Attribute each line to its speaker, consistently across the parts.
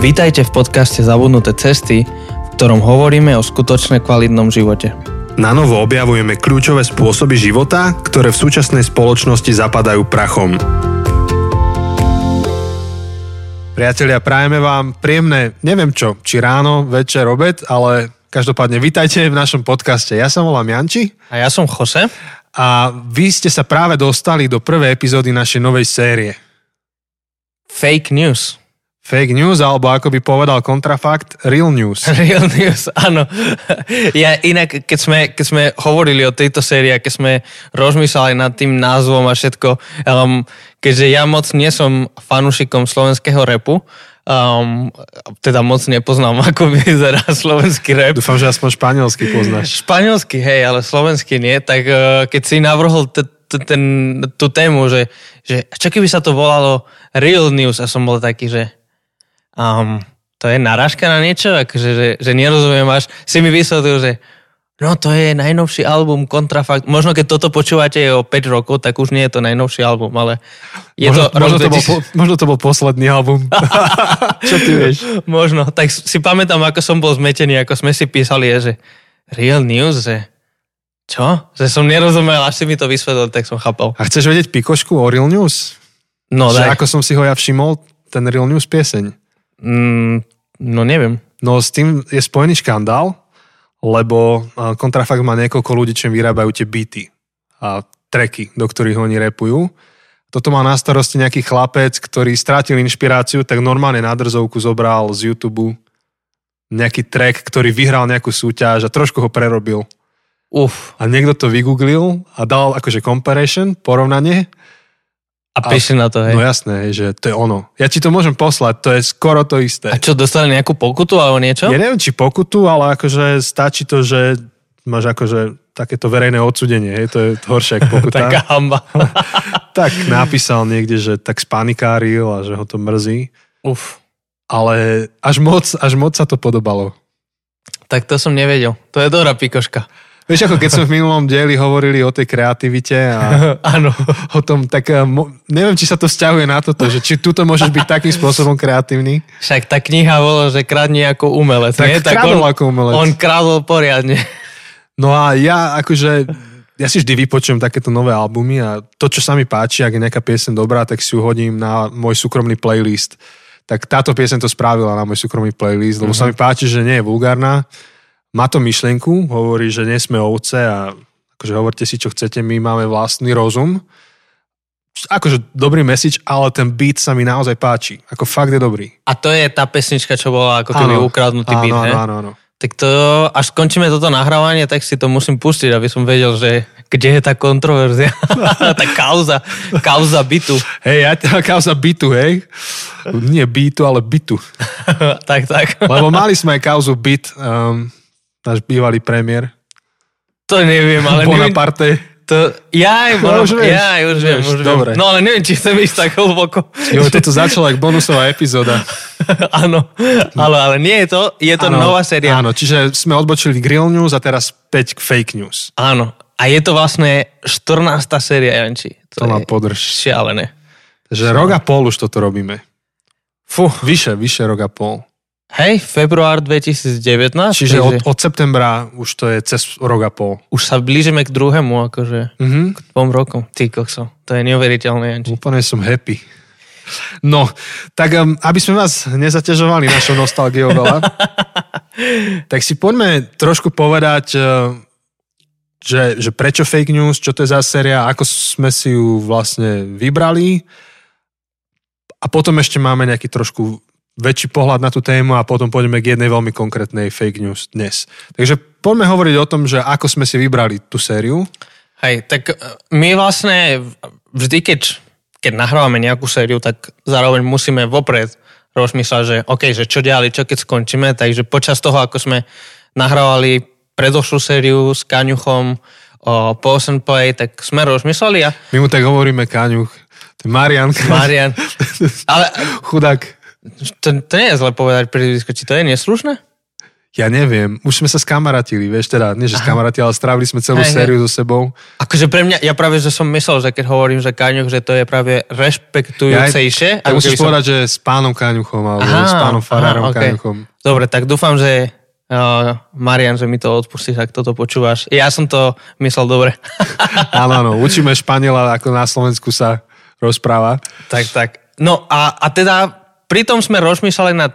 Speaker 1: Vítajte v podcaste Zabudnuté cesty, v ktorom hovoríme o skutočne kvalitnom živote.
Speaker 2: Na novo objavujeme kľúčové spôsoby života, ktoré v súčasnej spoločnosti zapadajú prachom. Priatelia, prajeme vám príjemné, neviem čo, či ráno, večer, obed, ale každopádne vítajte v našom podcaste. Ja sa volám Janči.
Speaker 1: A ja som Jose.
Speaker 2: A vy ste sa práve dostali do prvej epizódy našej novej série.
Speaker 1: Fake news.
Speaker 2: Fake news, alebo ako by povedal kontrafakt, real news.
Speaker 1: Real news, áno. Ja inak, keď sme, keď sme hovorili o tejto sérii, keď sme rozmýšľali nad tým názvom a všetko, um, keďže ja moc nie som fanúšikom slovenského repu, um, teda moc nepoznám, ako vyzerá slovenský rap.
Speaker 2: Dúfam, že aspoň španielsky poznáš.
Speaker 1: Španielsky, hej, ale slovenský nie, tak uh, keď si navrhol t- t- ten, tú tému, že, že čo keby sa to volalo Real News a som bol taký, že um, to je narážka na niečo, akože, že, že nerozumiem až, si mi vysvetlil, že no to je najnovší album Kontrafakt. Možno keď toto počúvate o 5 rokov, tak už nie je to najnovší album, ale je
Speaker 2: možno,
Speaker 1: to...
Speaker 2: možno, to bol, možno to bol posledný album. Čo ty vieš?
Speaker 1: Možno. Tak si pamätám, ako som bol zmetený, ako sme si písali, že real news, že čo? Že som nerozumel, až si mi to vysvetlil, tak som chápal.
Speaker 2: A chceš vedieť pikošku o Real News?
Speaker 1: No,
Speaker 2: že
Speaker 1: daj.
Speaker 2: ako som si ho ja všimol, ten Real News pieseň.
Speaker 1: Mm, no neviem.
Speaker 2: No s tým je spojený škandál, lebo a, Kontrafakt má niekoľko ľudí, čo vyrábajú tie beaty a tracky, do ktorých oni repujú. Toto má na starosti nejaký chlapec, ktorý strátil inšpiráciu, tak normálne na drzovku zobral z YouTube nejaký track, ktorý vyhral nejakú súťaž a trošku ho prerobil.
Speaker 1: Uf.
Speaker 2: A niekto to vygooglil a dal akože comparison, porovnanie.
Speaker 1: A prišli na to, hej.
Speaker 2: No jasné, že to je ono. Ja ti to môžem poslať, to je skoro to isté.
Speaker 1: A čo, dostali nejakú pokutu alebo niečo?
Speaker 2: Ja neviem, či pokutu, ale akože stačí to, že máš akože takéto verejné odsudenie, hej, to je horšie ako pokuta.
Speaker 1: Taká hamba.
Speaker 2: tak napísal niekde, že tak spanikáril a že ho to mrzí,
Speaker 1: Uf.
Speaker 2: ale až moc, až moc sa to podobalo.
Speaker 1: Tak to som nevedel. To je dobrá pikoška.
Speaker 2: Vieš, ako keď sme v minulom dieli hovorili o tej kreativite a
Speaker 1: Áno.
Speaker 2: o tom, tak eh, neviem, či sa to vzťahuje na toto, že či tuto môžeš byť takým spôsobom kreatívny.
Speaker 1: Však tá kniha bolo, že kradni ako umelec.
Speaker 2: Tak
Speaker 1: nie?
Speaker 2: kradol
Speaker 1: on,
Speaker 2: ako umelec.
Speaker 1: On kradol poriadne.
Speaker 2: No a ja akože, ja si vždy vypočujem takéto nové albumy a to, čo sa mi páči, ak je nejaká piesen dobrá, tak si ju hodím na môj súkromný playlist. Tak táto piesen to spravila na môj súkromný playlist, lebo sa mi páči, že nie je vulgárna. Má to myšlienku, hovorí, že nie sme ovce a akože hovorte si, čo chcete, my máme vlastný rozum. Akože dobrý message, ale ten beat sa mi naozaj páči. Ako fakt je dobrý.
Speaker 1: A to je tá pesnička, čo bola ako keby ukradnutý
Speaker 2: áno,
Speaker 1: beat,
Speaker 2: áno, áno, áno.
Speaker 1: Tak to, až skončíme toto nahrávanie, tak si to musím pustiť, aby som vedel, že kde je tá kontroverzia. tá kauza, kauza bytu.
Speaker 2: Hej, ja ťa kauza bytu, hej? Nie bytu, ale bytu.
Speaker 1: tak, tak.
Speaker 2: Lebo mali sme aj kauzu byt, um, náš bývalý premiér.
Speaker 1: To neviem, ale neviem,
Speaker 2: Bonaparte.
Speaker 1: to, ja,
Speaker 2: No, už vieš,
Speaker 1: ja, už viem, už
Speaker 2: dobre.
Speaker 1: viem. No ale neviem, či chcem ísť tak hlboko.
Speaker 2: Jo, toto začalo ako bonusová epizóda.
Speaker 1: Áno, ale, ale nie je to, je to
Speaker 2: Áno,
Speaker 1: nová séria.
Speaker 2: Áno, čiže sme odbočili Grill News a teraz späť k Fake News.
Speaker 1: Áno. A je to vlastne 14. séria, Janči.
Speaker 2: To ma
Speaker 1: je
Speaker 2: podrž.
Speaker 1: Šialené.
Speaker 2: Že rok a pol už toto robíme.
Speaker 1: Fú.
Speaker 2: Vyše, vyše rok a pol.
Speaker 1: Hej, február 2019.
Speaker 2: Čiže od, od septembra už to je cez rok a pol.
Speaker 1: Už sa blížime k druhému, akože
Speaker 2: Mhm.
Speaker 1: k dvom rokom. Ty kokso, to je neuveriteľné, Janči.
Speaker 2: Úplne som happy. No, tak um, aby sme vás nezaťažovali našou nostalgiou veľa, tak si poďme trošku povedať, uh, že, že prečo fake news, čo to je za séria, ako sme si ju vlastne vybrali a potom ešte máme nejaký trošku väčší pohľad na tú tému a potom pôjdeme k jednej veľmi konkrétnej fake news dnes. Takže poďme hovoriť o tom, že ako sme si vybrali tú sériu.
Speaker 1: Hej, tak e, my vlastne vždy, keď, keď nahrávame nejakú sériu, tak zároveň musíme vopred rozmýšľať, že OK, že čo ďalej, čo keď skončíme, takže počas toho, ako sme nahrávali predošlú sériu s Kaňuchom o Pause and Play, tak sme rozmýšľali a
Speaker 2: My mu tak hovoríme je Marian.
Speaker 1: Marian, ale
Speaker 2: Chudák.
Speaker 1: To, to nie je zle povedať prízvisko, či to je neslušné?
Speaker 2: Ja neviem, už sme sa skamaratili, vieš, teda, nie že skamaratili, ale strávili sme celú
Speaker 1: Hej, hej.
Speaker 2: sériu so sebou.
Speaker 1: Akože pre mňa, ja práve, že som myslel, že keď hovorím, že Kaňuch, že to je práve rešpektujúcejšie.
Speaker 2: Ja,
Speaker 1: ako
Speaker 2: musíš
Speaker 1: som-
Speaker 2: povedať, že s pánom Kaňuchom, alebo
Speaker 1: Aha,
Speaker 2: s pánom Farárom
Speaker 1: aha, ok.
Speaker 2: Kaňuchom.
Speaker 1: Dobre, tak dúfam, že uh, Marian, že mi to odpustíš, ak toto počúvaš. Ja som to myslel dobre.
Speaker 2: Áno, áno, učíme Španiela, ako na Slovensku sa rozpráva.
Speaker 1: tak, tak. No a, a teda pritom sme rozmýšľali nad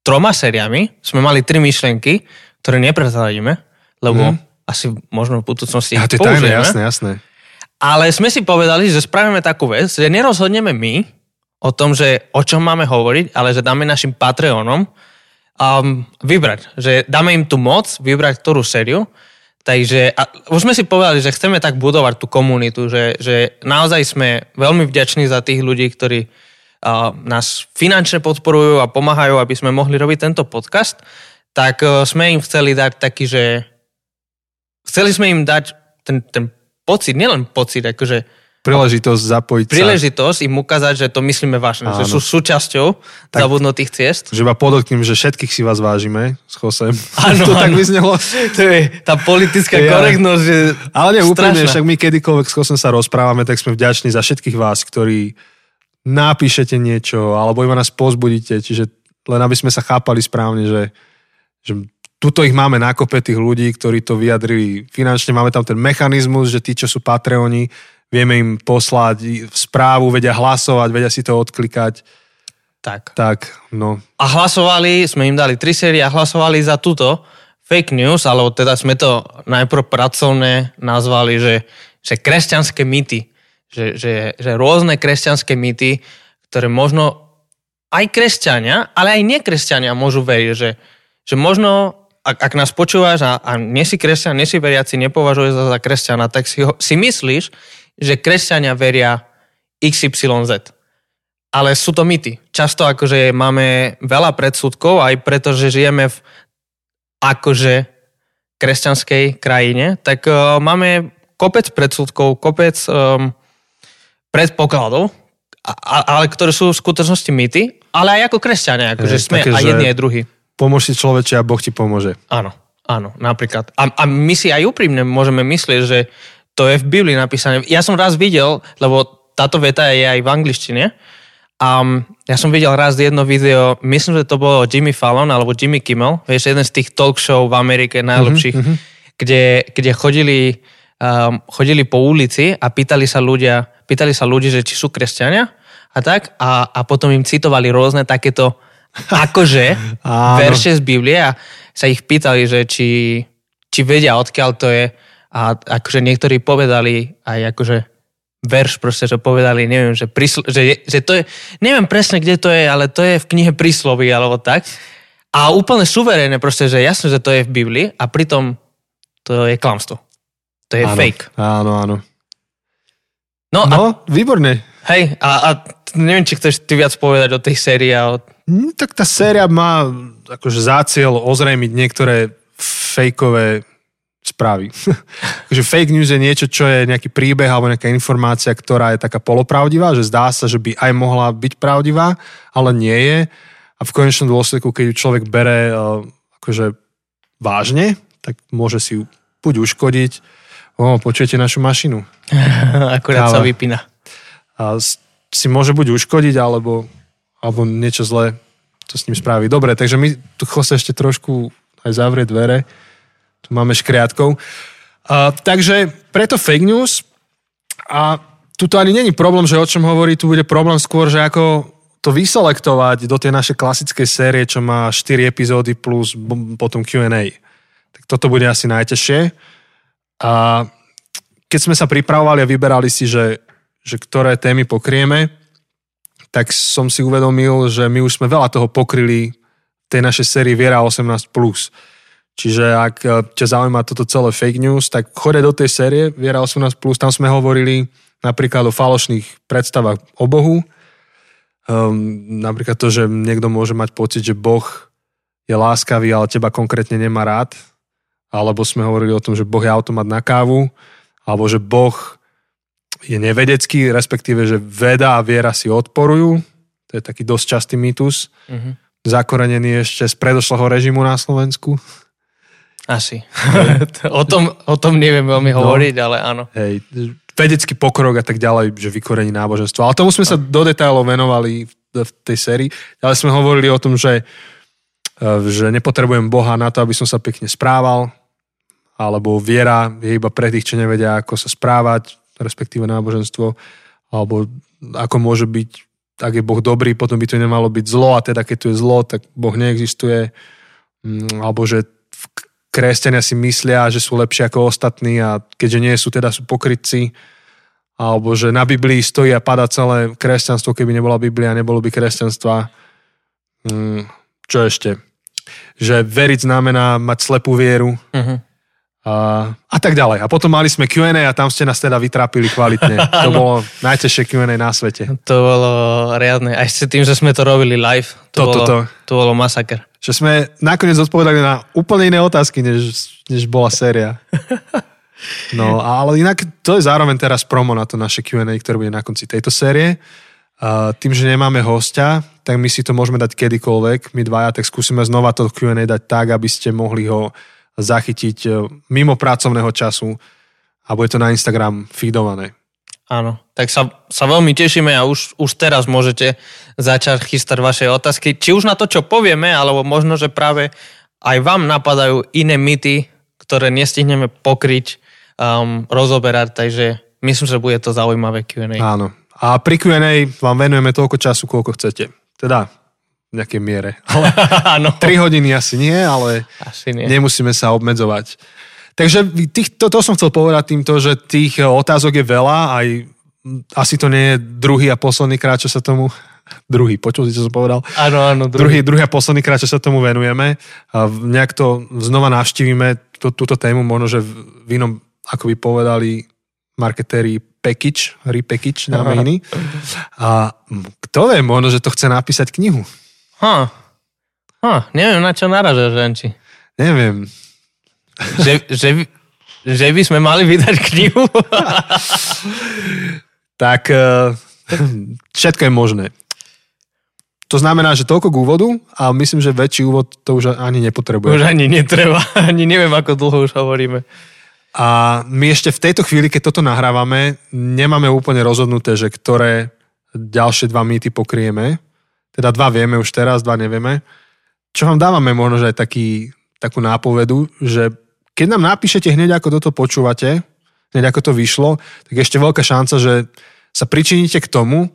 Speaker 1: troma sériami. Sme mali tri myšlenky, ktoré neprezradíme, lebo asi možno v budúcnosti
Speaker 2: Ja,
Speaker 1: ich
Speaker 2: je tajné,
Speaker 1: použijeme.
Speaker 2: jasné, jasné.
Speaker 1: Ale sme si povedali, že spravíme takú vec, že nerozhodneme my o tom, že o čom máme hovoriť, ale že dáme našim Patreonom um, vybrať. Že dáme im tú moc vybrať ktorú sériu. Takže a už sme si povedali, že chceme tak budovať tú komunitu, že, že naozaj sme veľmi vďační za tých ľudí, ktorí nás finančne podporujú a pomáhajú, aby sme mohli robiť tento podcast. Tak uh, sme im chceli dať taký, že chceli sme im dať ten, ten pocit, nielen pocit, akože
Speaker 2: Príležitosť zapojiť sa.
Speaker 1: príležitosť im ukázať, že to myslíme vážne, že sú súčasťou
Speaker 2: Tak-
Speaker 1: zabudnutých ciest.
Speaker 2: Že iba podotknem, že všetkých si vás vážime s Chosem.
Speaker 1: Áno,
Speaker 2: to tak vyznelo.
Speaker 1: To je tá politická
Speaker 2: Ja.
Speaker 1: korektnosť,
Speaker 2: Ale nie,
Speaker 1: strašná.
Speaker 2: však my kedykoľvek s Chosem sa rozprávame, tak sme vďační za všetkých vás, ktorí napíšete niečo, alebo iba nás pozbudíte, čiže len aby sme sa chápali správne, že, že tuto ich máme na kope tých ľudí, ktorí to vyjadrili finančne, máme tam ten mechanizmus, že tí, čo sú Patreoni, vieme im poslať správu, vedia hlasovať, vedia si to odklikať,
Speaker 1: Tak.
Speaker 2: tak no,
Speaker 1: A hlasovali, sme im dali tri série a hlasovali za túto fake news, alebo teda sme to najprv pracovne nazvali, že, že kresťanské mýty. Že, že, že rôzne kresťanské mýty, ktoré možno aj kresťania, ale aj nekresťania môžu veriť, že, že možno, ak, ak nás počúvaš a, a nie si kresťan, nie si veriaci, nepovažuješ sa za kresťana, tak si, ho, si myslíš, že kresťania veria XYZ. Ale sú to mýty. Často akože máme veľa predsudkov, aj preto, že žijeme v akože kresťanskej krajine, tak uh, máme kopec predsudkov, kopec um, predpokladov, a, ale ktoré sú v skutočnosti mýty, ale aj ako kresťania, akože
Speaker 2: Je,
Speaker 1: sme
Speaker 2: také,
Speaker 1: aj
Speaker 2: že-
Speaker 1: jedni, aj druhý.
Speaker 2: pomôž si človeče a Boh ti pomôže.
Speaker 1: Áno, áno, napríklad. A, a my si aj úprimne môžeme myslieť, že to je v Biblii napísané. Ja som raz videl, lebo táto veta je aj v angličtine, a ja som videl raz jedno video, myslím, že to bolo Jimmy Fallon alebo Jimmy Kimmel, vieš, jeden z tých talk show v Amerike najlepších, mm-hmm. kde, kde chodili, um, chodili po ulici a pýtali sa ľudia, pýtali sa ľudí, že či sú kresťania a tak, a, a potom im citovali rôzne takéto akože verše z Biblie a sa ich pýtali, že či, či vedia, odkiaľ to je a akože niektorí povedali aj akože verš proste, že povedali, neviem, že, prísl- že, že to je, neviem presne, kde to je, ale to je v knihe príslovy alebo tak. A úplne suverénne proste, že jasne, že to je v Biblii a pritom to je klamstvo. To je
Speaker 2: áno,
Speaker 1: fake.
Speaker 2: Áno, áno.
Speaker 1: No, a,
Speaker 2: No, výborne.
Speaker 1: hej, a, a neviem, či chceš ty viac povedať o tej sérii a o...
Speaker 2: No, tak tá séria má akože za cieľ ozrejmiť niektoré fejkové správy. Takže fake news je niečo, čo je nejaký príbeh alebo nejaká informácia, ktorá je taká polopravdivá, že zdá sa, že by aj mohla byť pravdivá, ale nie je. A v konečnom dôsledku, keď ju človek bere uh, akože vážne, tak môže si ju buď uškodiť, o, počujete našu mašinu.
Speaker 1: Akurát
Speaker 2: Káva.
Speaker 1: sa vypína.
Speaker 2: A si môže buď uškodiť, alebo, alebo niečo zlé to s ním spraví. Dobre, takže my tu Jose ešte trošku aj zavrie dvere. Tu máme škriatkov. A, takže preto fake news a tu to ani není problém, že o čom hovorí, tu bude problém skôr, že ako to vyselektovať do tej našej klasickej série, čo má 4 epizódy plus potom Q&A. Tak toto bude asi najťažšie. A keď sme sa pripravovali a vyberali si, že, že ktoré témy pokrieme, tak som si uvedomil, že my už sme veľa toho pokryli v tej našej sérii Viera 18+. Čiže ak eh, ťa zaujíma toto celé fake news, tak chode do tej série Viera 18+, tam sme hovorili napríklad o falošných predstavách o Bohu, um, napríklad to, že niekto môže mať pocit, že Boh je láskavý, ale teba konkrétne nemá rád, alebo sme hovorili o tom, že Boh je automat na kávu, alebo že Boh je nevedecký, respektíve, že veda a viera si odporujú. To je taký dosť častý mýtus.
Speaker 1: Mhm.
Speaker 2: zakorenený ešte z predošlého režimu na Slovensku.
Speaker 1: Asi. o, tom, o tom neviem veľmi no. hovoriť, ale áno.
Speaker 2: Hej, vedecký pokrok a tak ďalej, že vykorení náboženstvo. Ale tomu sme sa do detailov venovali v tej sérii. Ale sme hovorili o tom, že, e, že nepotrebujem Boha na to, aby som sa pekne správal, alebo viera je iba pre tých, čo nevedia, ako sa správať, respektíve náboženstvo, alebo ako môže byť, ak je Boh dobrý, potom by to nemalo byť zlo a teda keď tu je zlo, tak Boh neexistuje, mm, alebo že kresťania si myslia, že sú lepšie ako ostatní a keďže nie sú, teda sú pokrytci, alebo že na Biblii stojí a pada celé kresťanstvo, keby nebola Biblia, nebolo by kresťanstva. Mm, čo ešte? Že veriť znamená mať slepú vieru. Uh-huh a, a tak ďalej. A potom mali sme Q&A a tam ste nás teda vytrápili kvalitne. To bolo najtežšie Q&A na svete.
Speaker 1: To bolo riadne. Aj s tým, že sme to robili live. To, to, bolo, to, to. to bolo masaker.
Speaker 2: Že sme nakoniec odpovedali na úplne iné otázky, než, než bola séria. No, ale inak to je zároveň teraz promo na to naše Q&A, ktoré bude na konci tejto série. A tým, že nemáme hostia, tak my si to môžeme dať kedykoľvek, my dvaja, tak skúsime znova to Q&A dať tak, aby ste mohli ho zachytiť e, mimo pracovného času a bude to na Instagram feedované.
Speaker 1: Áno, tak sa, sa veľmi tešíme a už, už teraz môžete začať chystať vaše otázky. Či už na to, čo povieme, alebo možno, že práve aj vám napadajú iné myty, ktoré nestihneme pokryť, um, rozoberať, takže myslím, že bude to zaujímavé Q&A.
Speaker 2: Áno. A pri Q&A vám venujeme toľko času, koľko chcete. Teda v nejakej miere. Ale 3 hodiny asi nie, ale asi nie. nemusíme sa obmedzovať. Takže tých, to, to som chcel povedať týmto, že tých otázok je veľa, aj asi to nie je druhý a posledný krát, čo sa tomu druhý, počul si, čo som povedal?
Speaker 1: Áno, áno.
Speaker 2: Druhý. druhý, druhý a posledný krát, čo sa tomu venujeme. A nejak to znova navštívime, tú, túto tému, možno, že v inom, ako by povedali marketéri, package, repackage, dáme iný. A kto vie, možno, že to chce napísať knihu.
Speaker 1: Ha. Ha, neviem, na čo naražaš, Renči.
Speaker 2: Neviem.
Speaker 1: Že, že, že by sme mali vydať knihu?
Speaker 2: tak uh, všetko je možné. To znamená, že toľko k úvodu a myslím, že väčší úvod to už ani nepotrebuje.
Speaker 1: Už ani netreba. Ani neviem, ako dlho už hovoríme.
Speaker 2: A my ešte v tejto chvíli, keď toto nahrávame, nemáme úplne rozhodnuté, že ktoré ďalšie dva mýty pokrieme. Teda dva vieme už teraz, dva nevieme. Čo vám dávame možno, aj taký, takú nápovedu, že keď nám napíšete hneď, ako toto počúvate, hneď ako to vyšlo, tak ešte veľká šanca, že sa pričiníte k tomu,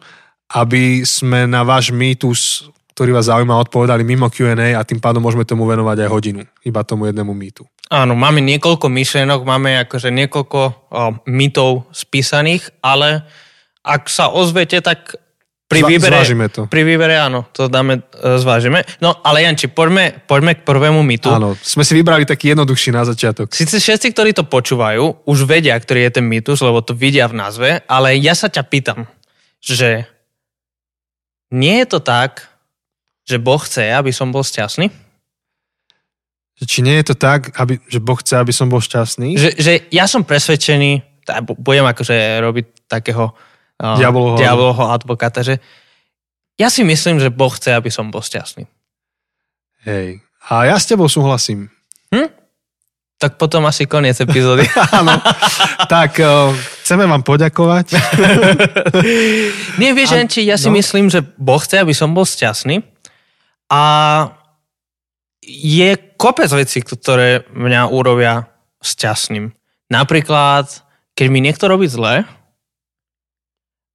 Speaker 2: aby sme na váš mýtus, ktorý vás zaujíma, odpovedali mimo Q&A a tým pádom môžeme tomu venovať aj hodinu, iba tomu jednému mýtu.
Speaker 1: Áno, máme niekoľko myšlienok, máme akože niekoľko o, mýtov spísaných, ale ak sa ozvete, tak pri výbere,
Speaker 2: Zvážime to.
Speaker 1: Pri výbere áno, to dáme, e, zvážime. No ale Janči, poďme, poďme k prvému mitu.
Speaker 2: Áno, sme si vybrali taký jednoduchší na začiatok.
Speaker 1: Sice všetci, ktorí to počúvajú, už vedia, ktorý je ten mýtus, lebo to vidia v názve, ale ja sa ťa pýtam, že nie je to tak, že Boh chce, aby som bol šťastný?
Speaker 2: Či nie je to tak, aby, že Boh chce, aby som bol šťastný?
Speaker 1: Že, že ja som presvedčený, budem akože robiť takého
Speaker 2: diabloho,
Speaker 1: diabloho advokáta, že ja si myslím, že Boh chce, aby som bol šťastný.
Speaker 2: Hej. A ja s tebou súhlasím.
Speaker 1: Hm? Tak potom asi koniec epizódy.
Speaker 2: Áno. tak uh, chceme vám poďakovať.
Speaker 1: Nie, vieš, a, či ja si no. myslím, že Boh chce, aby som bol šťastný. A je kopec vecí, ktoré mňa urobia šťastným. Napríklad, keď mi niekto robí zle,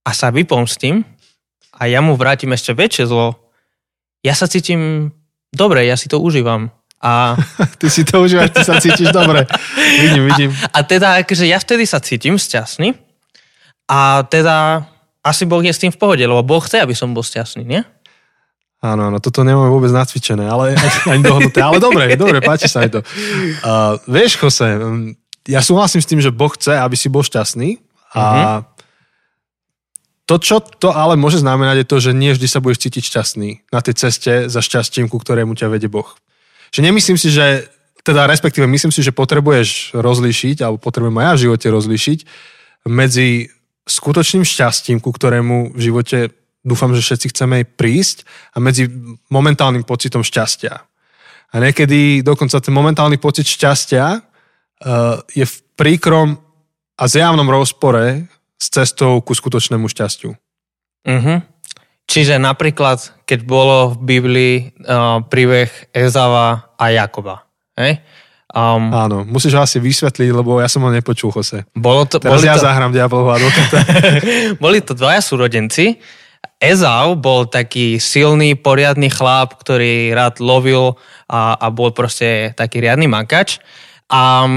Speaker 1: a sa vypomstím a ja mu vrátim ešte väčšie zlo, ja sa cítim dobre, ja si to užívam. A...
Speaker 2: ty si to užívaš, ty sa cítiš dobre. Vidím, vidím.
Speaker 1: A, a teda, akože ja vtedy sa cítim šťastný a teda asi Boh je s tým v pohode, lebo Boh chce, aby som bol šťastný, nie?
Speaker 2: Áno, áno, toto nemáme vôbec nacvičené, ale ani dohodnuté. Ale dobre, dobre, páči sa aj to. Uh, vieš, Jose, ja súhlasím s tým, že Boh chce, aby si bol šťastný a uh-huh. To, čo to ale môže znamenať, je to, že nie vždy sa budeš cítiť šťastný na tej ceste za šťastím, ku ktorému ťa vedie Boh. Že nemyslím si, že, teda respektíve myslím si, že potrebuješ rozlíšiť, alebo potrebujem aj ja v živote rozlíšiť medzi skutočným šťastím, ku ktorému v živote dúfam, že všetci chceme prísť a medzi momentálnym pocitom šťastia. A niekedy dokonca ten momentálny pocit šťastia uh, je v príkrom a zjavnom rozpore s cestou ku skutočnému šťastiu.
Speaker 1: Uh-huh. Čiže napríklad, keď bolo v Biblii uh, príbeh Ezava a Jakoba. Hej?
Speaker 2: Um, Áno, musíš ho asi vysvetliť, lebo ja som ho nepočul, Jose.
Speaker 1: Bolo to,
Speaker 2: Teraz
Speaker 1: boli
Speaker 2: ja
Speaker 1: to,
Speaker 2: zahrám diablovho
Speaker 1: boli to dvaja súrodenci. Ezau bol taký silný, poriadny chlap, ktorý rád lovil a, a bol proste taký riadny makač. A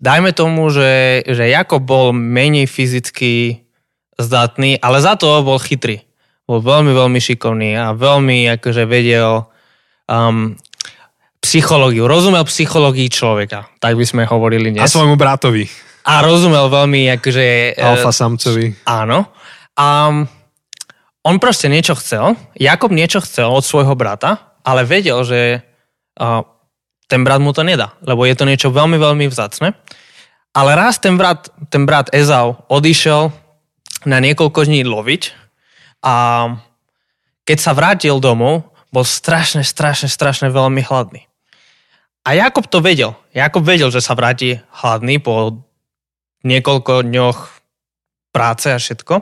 Speaker 1: dajme tomu, že, že Jakob bol menej fyzicky zdatný, ale za to bol chytrý. Bol veľmi, veľmi šikovný a veľmi akože vedel um, psychológiu, rozumel psychológii človeka, tak by sme hovorili dnes.
Speaker 2: A svojmu bratovi.
Speaker 1: A rozumel veľmi, akože...
Speaker 2: E, Alfa samcovi.
Speaker 1: Áno. A on proste niečo chcel, Jakob niečo chcel od svojho brata, ale vedel, že uh, ten brat mu to nedá, lebo je to niečo veľmi, veľmi vzácne. Ale raz ten brat, ten brat Ezau odišiel na niekoľko dní loviť a keď sa vrátil domov, bol strašne, strašne, strašne veľmi hladný. A Jakob to vedel. Jakob vedel, že sa vráti hladný po niekoľko dňoch práce a všetko.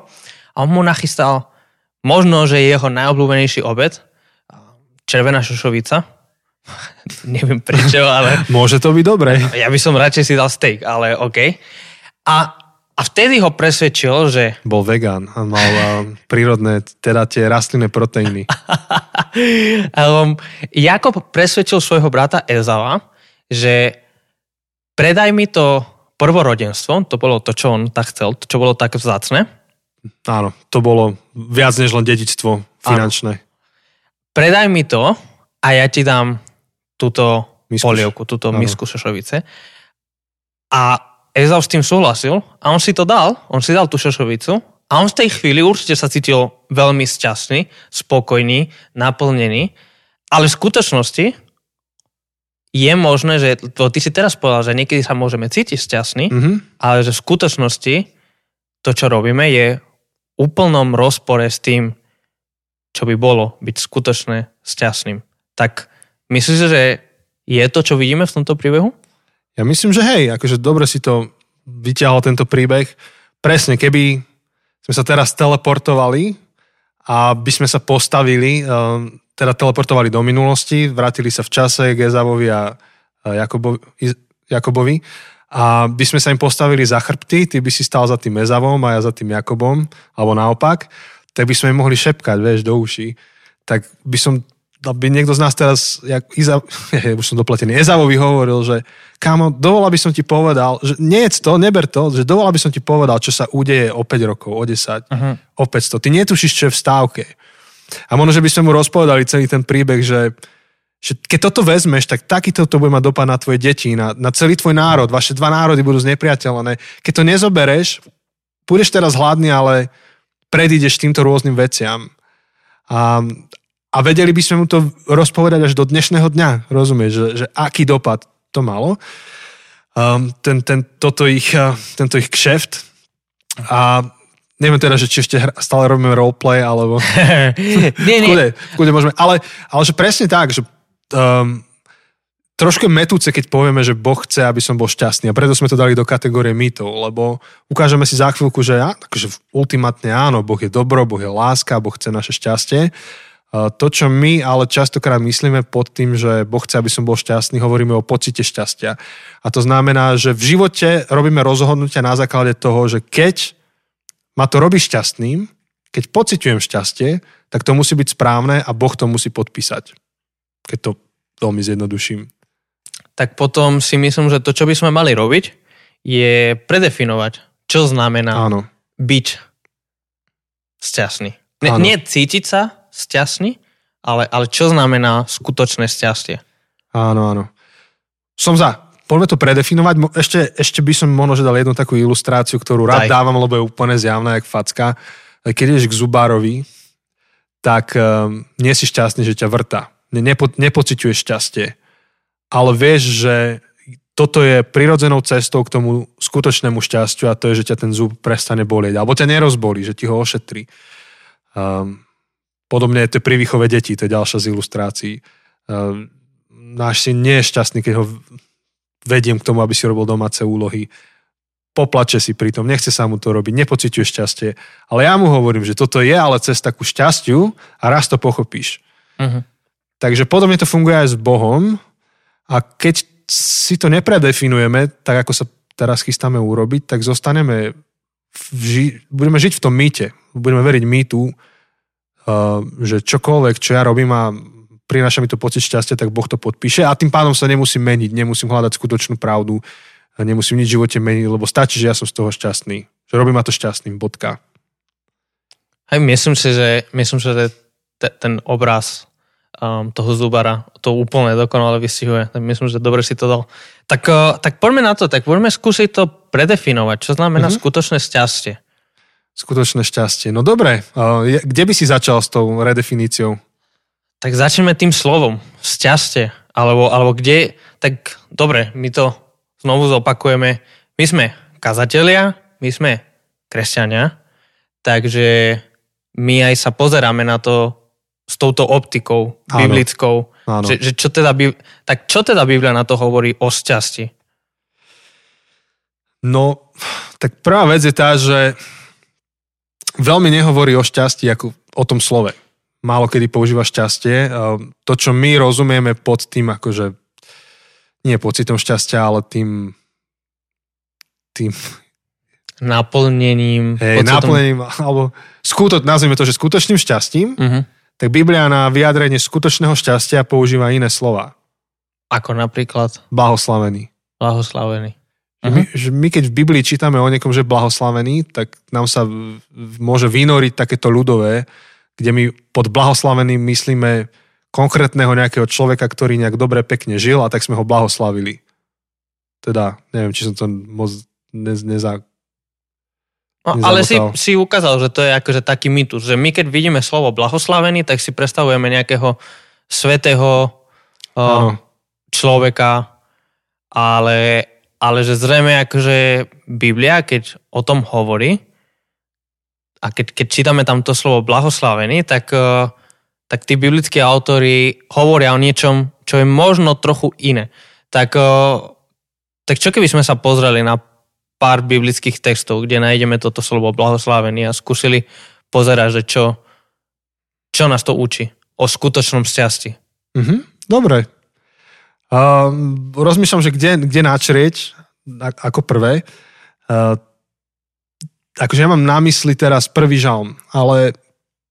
Speaker 1: A on mu nachystal možno, že jeho najobľúbenejší obed, červená šošovica. Neviem prečo, ale...
Speaker 2: Môže to byť dobré.
Speaker 1: Ja by som radšej si dal steak, ale OK. A a vtedy ho presvedčil, že...
Speaker 2: Bol vegán a mal prírodné, teda tie rastlinné proteíny.
Speaker 1: um, Jakob presvedčil svojho brata Ezava, že predaj mi to prvorodenstvo, to bolo to, čo on tak chcel, to, čo bolo tak vzácne.
Speaker 2: Áno, to bolo viac než len dedičstvo finančné. Áno.
Speaker 1: Predaj mi to a ja ti dám túto misku, polievku, túto áno. misku šošovice. A Ezau s tým súhlasil a on si to dal, on si dal tú šošovicu a on v tej chvíli určite sa cítil veľmi šťastný, spokojný, naplnený, ale v skutočnosti je možné, že to ty si teraz povedal, že niekedy sa môžeme cítiť šťastný, mm-hmm. ale že v skutočnosti to, čo robíme, je v úplnom rozpore s tým, čo by bolo byť skutočne šťastným. Tak myslíš, že je to, čo vidíme v tomto príbehu?
Speaker 2: Ja myslím, že hej, akože dobre si to vyťahol tento príbeh. Presne, keby sme sa teraz teleportovali a by sme sa postavili, ehm, teda teleportovali do minulosti, vrátili sa v čase k Ezavovi a Jakobovi, Jakobovi a by sme sa im postavili za chrbty, ty by si stal za tým Ezavom a ja za tým Jakobom, alebo naopak, tak by sme im mohli šepkať, vieš, do uší. Tak by som by niekto z nás teraz, jak Iza, už som dopletený, Ezavovi hovoril, že kámo, dovolal by som ti povedal, že nie je to, neber to, že dovolal by som ti povedal, čo sa udeje o 5 rokov, o 10, uh-huh. o 500. Ty netušíš, čo je v stávke. A možno, že by sme mu rozpovedali celý ten príbeh, že, že keď toto vezmeš, tak takýto to bude mať dopad na tvoje deti, na, na celý tvoj národ. Vaše dva národy budú znepriateľné. Keď to nezobereš, budeš teraz hladný, ale predídeš týmto rôznym veciam. A, a vedeli by sme mu to rozpovedať až do dnešného dňa, rozumieš, že, že aký dopad to malo. Um, ten, ten, toto ich, uh, tento ich kšeft. A neviem teda, že či ešte stále robíme roleplay, alebo...
Speaker 1: nie, nie.
Speaker 2: Kude, kude môžeme. Ale, ale že presne tak, že um, trošku metúce, keď povieme, že Boh chce, aby som bol šťastný. A preto sme to dali do kategórie mýtov, lebo ukážeme si za chvíľku, že ja, takže ultimátne áno, Boh je dobro, Boh je láska, Boh chce naše šťastie. To, čo my ale častokrát myslíme pod tým, že Boh chce, aby som bol šťastný, hovoríme o pocite šťastia. A to znamená, že v živote robíme rozhodnutia na základe toho, že keď ma to robí šťastným, keď pociťujem šťastie, tak to musí byť správne a Boh to musí podpísať. Keď to veľmi zjednoduším.
Speaker 1: Tak potom si myslím, že to, čo by sme mali robiť, je predefinovať, čo znamená Áno. byť šťastný. Ne, nie cítiť sa, šťastný, ale, ale čo znamená skutočné šťastie?
Speaker 2: Áno, áno. Som za. Poďme to predefinovať. Ešte, ešte by som možno dal jednu takú ilustráciu, ktorú rád Daj. dávam, lebo je úplne zjavná, jak facka. Keď ideš k zubárovi, tak um, nie si šťastný, že ťa vrta. Nepo, nepociťuješ šťastie. Ale vieš, že toto je prirodzenou cestou k tomu skutočnému šťastiu a to je, že ťa ten zub prestane bolieť. Alebo ťa nerozbolí, že ti ho ošetrí. Um, Podobne je to pri výchove detí, to je ďalšia z ilustrácií. Uh, náš syn nie je šťastný, keď ho vediem k tomu, aby si robil domáce úlohy. Poplače si pri tom, nechce sa mu to robiť, nepociťuje šťastie. Ale ja mu hovorím, že toto je ale cesta ku šťastiu a raz to pochopíš. Uh-huh. Takže podobne to funguje aj s Bohom. A keď si to nepredefinujeme, tak ako sa teraz chystáme urobiť, tak zostaneme, ži- budeme žiť v tom mýte. Budeme veriť mýtu, že čokoľvek, čo ja robím a prináša mi to pocit šťastia, tak Boh to podpíše a tým pádom sa nemusím meniť, nemusím hľadať skutočnú pravdu, nemusím nič v živote meniť, lebo stačí, že ja som z toho šťastný. Že robím ma to šťastným, bodka.
Speaker 1: Aj myslím si, že, myslím si, že te, ten obraz um, toho zubara to úplne dokonale vystihuje. Myslím, že dobre si to dal. Tak, uh, tak poďme na to, tak poďme skúsiť to predefinovať. Čo znamená mm-hmm. skutočné šťastie?
Speaker 2: Skutočné šťastie. No dobre, kde by si začal s tou redefiníciou?
Speaker 1: Tak začneme tým slovom, šťastie, alebo, alebo kde, tak dobre, my to znovu zopakujeme. My sme kazatelia, my sme kresťania, takže my aj sa pozeráme na to s touto optikou Áno. biblickou. Áno. Že, že čo teda, tak čo teda Biblia na to hovorí o šťastí?
Speaker 2: No, tak prvá vec je tá, že veľmi nehovorí o šťastí ako o tom slove málo kedy používa šťastie. To, čo my rozumieme pod tým, akože nie pocitom šťastia, ale tým tým
Speaker 1: naplnením.
Speaker 2: Hej, pocitom... naplnením, alebo skuto, nazvime to, že skutočným šťastím, uh-huh. tak Biblia na vyjadrenie skutočného šťastia používa iné slova.
Speaker 1: Ako napríklad?
Speaker 2: Blahoslavený.
Speaker 1: Blahoslavený.
Speaker 2: Uh-huh. My, že my keď v Biblii čítame o niekom, že blahoslavený, tak nám sa môže vynoriť takéto ľudové, kde my pod blahoslaveným myslíme konkrétneho nejakého človeka, ktorý nejak dobre, pekne žil a tak sme ho blahoslavili. Teda, neviem, či som to moc nez, neza,
Speaker 1: No, ale si, si ukázal, že to je akože taký mýtus, že my keď vidíme slovo blahoslavený, tak si predstavujeme nejakého svetého uh, človeka, ale, ale že zrejme akože Biblia, keď o tom hovorí, a keď, keď čítame tam to slovo blahoslavený, tak, eh, tak tí biblickí autory hovoria o niečom, čo je možno trochu iné. Tak, eh, tak čo keby sme sa pozreli na pár biblických textov, kde nájdeme toto slovo blahoslavený a skúsili pozerať, že čo, čo nás to učí o skutočnom šťastí.
Speaker 2: Mm-hmm, dobre. Uh, rozmýšľam, že kde, kde načrieť ako prvé. Uh, akože ja mám na mysli teraz prvý žalm, ale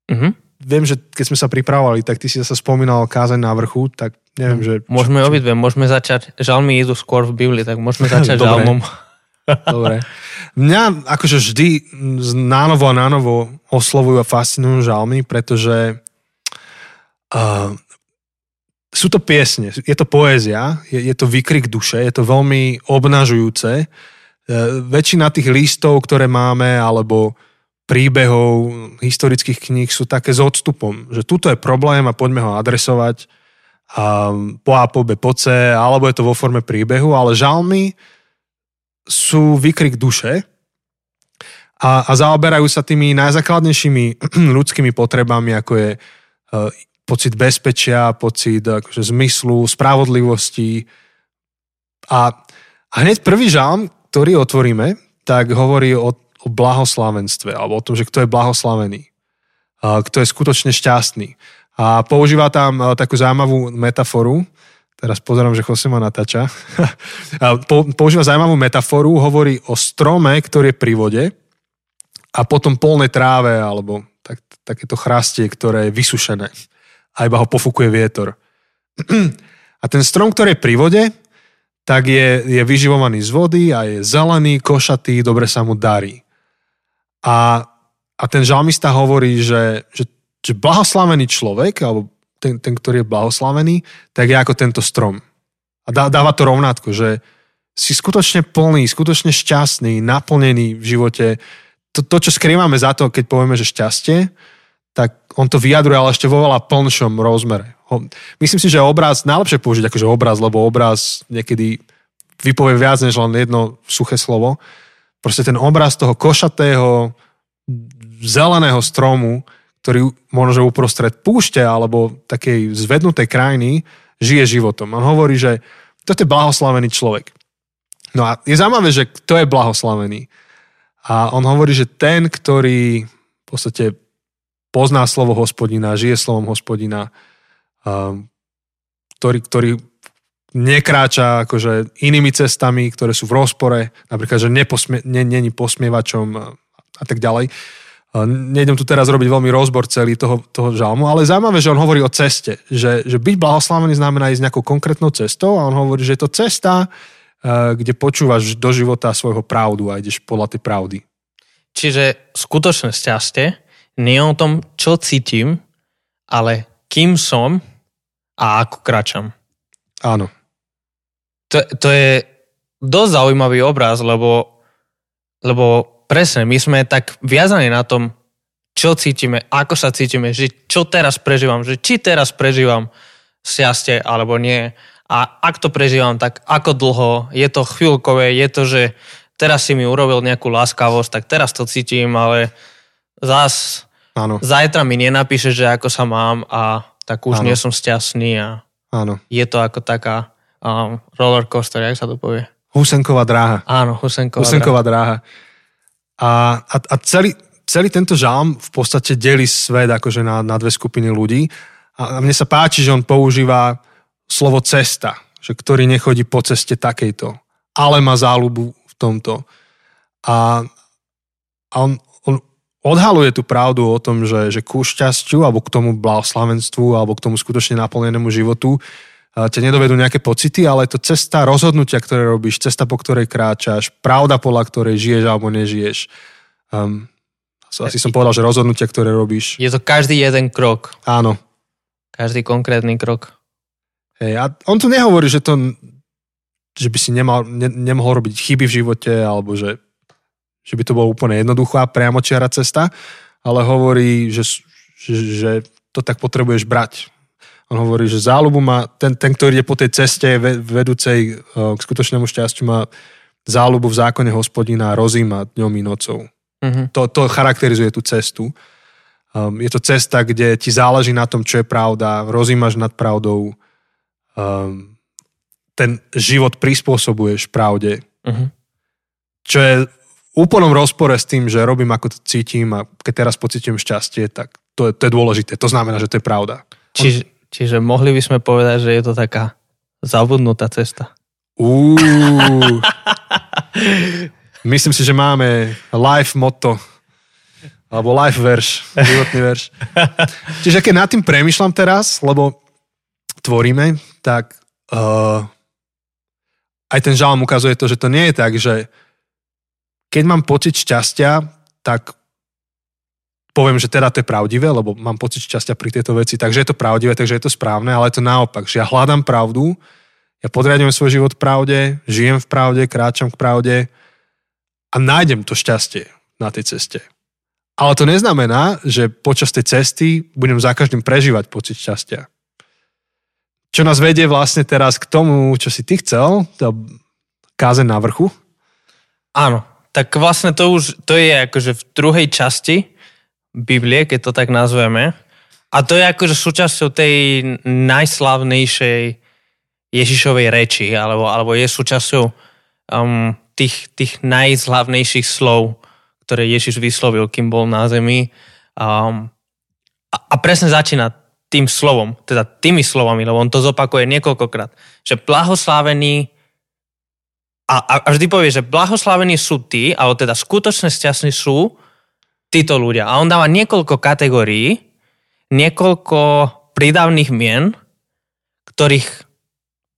Speaker 2: uh-huh. viem, že keď sme sa pripravovali, tak ty si sa spomínal kázeň na vrchu, tak neviem, že...
Speaker 1: Môžeme čo, obidve, môžeme začať, žalmy idú skôr v Biblii, tak môžeme začať žalmom.
Speaker 2: Dobre. Mňa akože vždy nánovo a nánovo oslovujú a fascinujú žalmy, pretože uh, sú to piesne, je to poézia, je, je to výkrik duše, je to veľmi obnažujúce. E, väčšina tých listov, ktoré máme, alebo príbehov historických kníh sú také s odstupom, že tuto je problém a poďme ho adresovať a po A, po B, po C, alebo je to vo forme príbehu, ale žalmy sú výkrik duše a, a zaoberajú sa tými najzákladnejšími ľudskými potrebami, ako je uh, pocit bezpečia, pocit akože, zmyslu, spravodlivosti. A, a hneď prvý žalm, ktorý otvoríme, tak hovorí o, o blahoslavenstve, alebo o tom, že kto je blahoslavený, kto je skutočne šťastný. A používa tam takú zaujímavú metaforu, teraz pozerám, že Jose ma natáča, používa zaujímavú metaforu, hovorí o strome, ktorý je pri vode a potom polnej tráve, alebo tak, takéto chrastie, ktoré je vysušené a iba ho pofúkuje vietor. A ten strom, ktorý je pri vode, tak je, je vyživovaný z vody a je zelený, košatý, dobre sa mu darí. A, a ten žalmista hovorí, že, že, že blahoslavený človek, alebo ten, ten, ktorý je blahoslavený, tak je ako tento strom. A dá, dáva to rovnátko, že si skutočne plný, skutočne šťastný, naplnený v živote. To, to, čo skrývame za to, keď povieme, že šťastie, tak on to vyjadruje, ale ešte vo veľa plnšom rozmere myslím si, že obraz, najlepšie použiť akože obraz, lebo obraz niekedy vypovie viac než len jedno suché slovo. Proste ten obraz toho košatého, zeleného stromu, ktorý možno uprostred púšte alebo takej zvednutej krajiny žije životom. On hovorí, že toto je blahoslavený človek. No a je zaujímavé, že kto je blahoslavený. A on hovorí, že ten, ktorý v podstate pozná slovo hospodina, žije slovom hospodina, ktorý, ktorý nekráča akože inými cestami, ktoré sú v rozpore, napríklad, že neposmie, nie, není posmievačom a tak ďalej. Nejdem tu teraz robiť veľmi rozbor celý toho, toho žalmu, ale zaujímavé, že on hovorí o ceste, že, že byť blahoslavený znamená ísť nejakou konkrétnou cestou a on hovorí, že je to cesta, eh, kde počúvaš do života svojho pravdu a ideš podľa tej pravdy.
Speaker 1: Čiže skutočné šťastie nie o tom, čo cítim, ale kým som a ako kračam.
Speaker 2: Áno.
Speaker 1: To, to je dosť zaujímavý obraz, lebo, lebo presne, my sme tak viazaní na tom, čo cítime, ako sa cítime, že čo teraz prežívam, že či teraz prežívam šťastie alebo nie. A ak to prežívam, tak ako dlho, je to chvíľkové, je to, že teraz si mi urobil nejakú láskavosť, tak teraz to cítim, ale zás Áno. zajtra mi nenapíše, že ako sa mám a tak už Áno. nie som šťastný a
Speaker 2: Áno.
Speaker 1: je to ako taká um, roller coaster, jak sa to povie.
Speaker 2: Husenková dráha.
Speaker 1: Áno, Husenková,
Speaker 2: Husenková dráha. A, a, a celý, celý tento žalm v podstate delí svet akože na, na dve skupiny ľudí. A, a mne sa páči, že on používa slovo cesta, že ktorý nechodí po ceste takejto, ale má záľubu v tomto. A, a on odhaluje tú pravdu o tom, že, že ku šťastiu alebo k tomu blahoslavenstvu alebo k tomu skutočne naplnenému životu ťa nedovedú nejaké pocity, ale je to cesta rozhodnutia, ktoré robíš, cesta, po ktorej kráčaš, pravda, podľa ktorej žiješ alebo nežiješ. Um, asi som povedal, že rozhodnutia, ktoré robíš.
Speaker 1: Je to každý jeden krok.
Speaker 2: Áno.
Speaker 1: Každý konkrétny krok.
Speaker 2: Hej, a on tu nehovorí, že to že by si nemal, ne, nemohol robiť chyby v živote, alebo že, že by to bolo úplne jednoduchá, priamočiara cesta, ale hovorí, že, že, že to tak potrebuješ brať. On hovorí, že záľubu má, ten, ten ktorý je po tej ceste vedúcej eh, k skutočnému šťastiu, má záľubu v zákone hospodina rozíma dňom i nocou. Uh-huh. To, to charakterizuje tú cestu. Um, je to cesta, kde ti záleží na tom, čo je pravda, rozímaš nad pravdou, um, ten život prispôsobuješ pravde. Uh-huh. Čo je úplnom rozpore s tým, že robím ako to cítim a keď teraz pocítim šťastie, tak to je, to je dôležité. To znamená, že to je pravda.
Speaker 1: Čiže, Čiže mohli by sme povedať, že je to taká zabudnutá cesta.
Speaker 2: Uú. Myslím si, že máme life motto alebo life verš, životný verš. Čiže keď nad tým premyšľam teraz, lebo tvoríme, tak uh, aj ten žalm ukazuje to, že to nie je tak, že keď mám pocit šťastia, tak poviem, že teda to je pravdivé, lebo mám pocit šťastia pri tejto veci, takže je to pravdivé, takže je to správne, ale je to naopak, že ja hľadám pravdu, ja podriadujem svoj život pravde, žijem v pravde, kráčam k pravde a nájdem to šťastie na tej ceste. Ale to neznamená, že počas tej cesty budem za každým prežívať pocit šťastia. Čo nás vedie vlastne teraz k tomu, čo si ty chcel, to kázeň na vrchu.
Speaker 1: Áno, tak vlastne to už, to je akože v druhej časti, Biblie, keď to tak nazveme. A to je akože súčasťou tej najslavnejšej Ježišovej reči, alebo, alebo je súčasťou um, tých, tých najslavnejších slov, ktoré Ježiš vyslovil, kým bol na zemi. Um, a, a presne začína tým slovom, teda tými slovami, lebo on to zopakuje niekoľkokrát, že blahoslavení a, a vždy povie, že blahoslavení sú tí, alebo teda skutočne šťastní sú, títo ľudia. A on dáva niekoľko kategórií, niekoľko prídavných mien, ktorých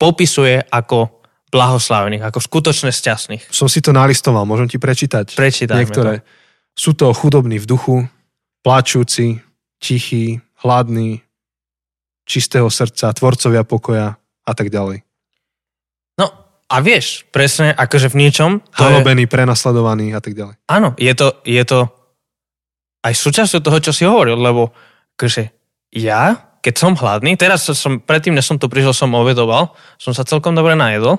Speaker 1: popisuje ako blahoslavených, ako skutočne šťastných.
Speaker 2: Som si to nalistoval, môžem ti prečítať
Speaker 1: Prečítajme
Speaker 2: niektoré. To. Sú to chudobní v duchu, plačúci, tichí, hladní, čistého srdca, tvorcovia pokoja a tak ďalej.
Speaker 1: A vieš, presne akože v niečom...
Speaker 2: Halobení, je... prenasledovaní a tak ďalej.
Speaker 1: Áno, je to, je to aj súčasťou toho, čo si hovoril, lebo akože ja, keď som hladný, teraz som, predtým, než som tu prišiel, som ovedoval, som sa celkom dobre najedol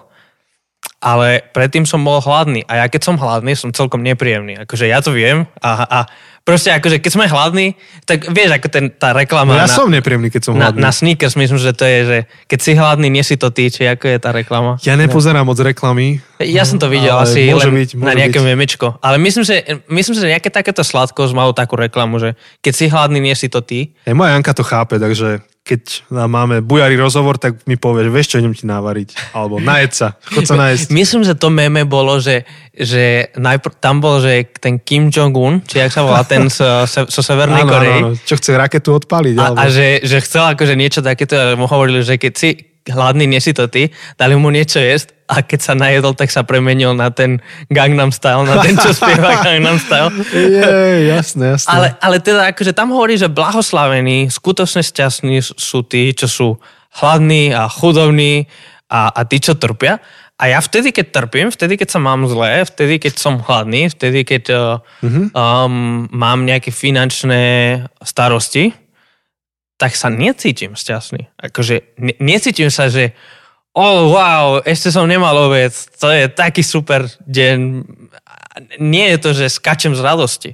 Speaker 1: ale predtým som bol hladný a ja keď som hladný, som celkom nepríjemný. Akože ja to viem a, a proste akože keď sme hladní, tak vieš, ako ten, tá reklama
Speaker 2: No ja
Speaker 1: na,
Speaker 2: som nepríjemný, keď som
Speaker 1: na,
Speaker 2: hladný.
Speaker 1: na sneakers, myslím, že to je, že keď si hladný, nie si to ty, či ako je tá reklama.
Speaker 2: Ja nepozerám moc reklamy.
Speaker 1: Ja som to videl asi
Speaker 2: môže
Speaker 1: len
Speaker 2: byť, môže
Speaker 1: na nejaké
Speaker 2: byť.
Speaker 1: memečko. Ale myslím, že, myslím, že nejaké takéto sladkosť malo takú reklamu, že keď si hladný, nie si to ty.
Speaker 2: Aj moja Janka to chápe, takže keď máme bujarý rozhovor, tak mi povieš, vieš čo, idem ti navariť. Alebo najeď sa, chod sa najesť.
Speaker 1: Myslím, že to meme bolo, že, že najpr- tam bol, že ten Kim Jong-un, či jak sa volá, ten zo, zo, zo Severnej
Speaker 2: Áno,
Speaker 1: Korei.
Speaker 2: áno. Čo chce raketu odpáliť?
Speaker 1: A,
Speaker 2: alebo...
Speaker 1: a že, že chcel akože niečo takéto, mu hovorili, že keď si hladný, nie si to ty, dali mu niečo jesť a keď sa najedol, tak sa premenil na ten Gangnam Style, na ten, čo spieva Gangnam Style.
Speaker 2: Je, jasné, jasné.
Speaker 1: Ale, ale teda akože tam hovorí, že blahoslavení, skutočne šťastní sú tí, čo sú hladní a chudobní a, a tí, čo trpia. A ja vtedy, keď trpím, vtedy, keď sa mám zle, vtedy, keď som hladný, vtedy, keď uh,
Speaker 2: Mhm.
Speaker 1: um, mám nejaké finančné starosti, tak sa necítim šťastný. Akože ne, necítim sa, že oh wow, ešte som nemal obed, to je taký super deň. Nie je to, že skačem z radosti.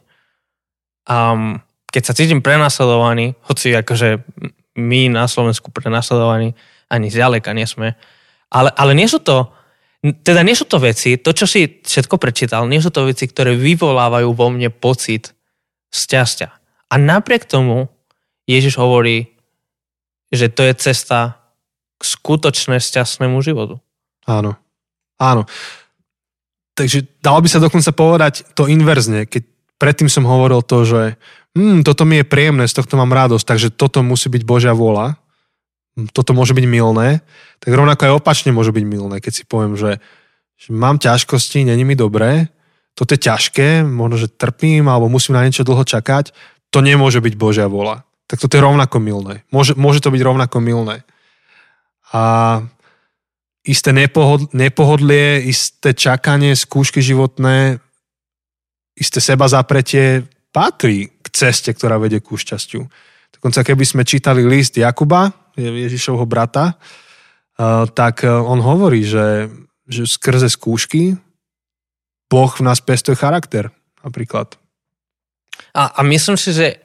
Speaker 1: Um, keď sa cítim prenasledovaný, hoci akože my na Slovensku prenasledovaní ani zďaleka nie sme, ale, ale nie sú to teda nie sú to veci, to, čo si všetko prečítal, nie sú to veci, ktoré vyvolávajú vo mne pocit šťastia. A napriek tomu Ježiš hovorí, že to je cesta k skutočne šťastnému životu.
Speaker 2: Áno. Áno. Takže dalo by sa dokonca povedať to inverzne, keď predtým som hovoril to, že hm, toto mi je príjemné, z tohto mám radosť, takže toto musí byť Božia vôľa, hm, toto môže byť milné, tak rovnako aj opačne môže byť milné, keď si poviem, že, že mám ťažkosti, není mi dobré, toto je ťažké, možno, že trpím alebo musím na niečo dlho čakať, to nemôže byť Božia vôľa. Tak toto je rovnako milné. Môže, môže to byť rovnako milné. A isté nepohod, nepohodlie, isté čakanie, skúšky životné, isté seba zapretie patrí k ceste, ktorá vedie ku šťastiu. Dokonca keby sme čítali list Jakuba, Ježišovho brata, uh, tak uh, on hovorí, že, že skrze skúšky Boh v nás pestuje charakter, napríklad.
Speaker 1: A, a myslím si, že,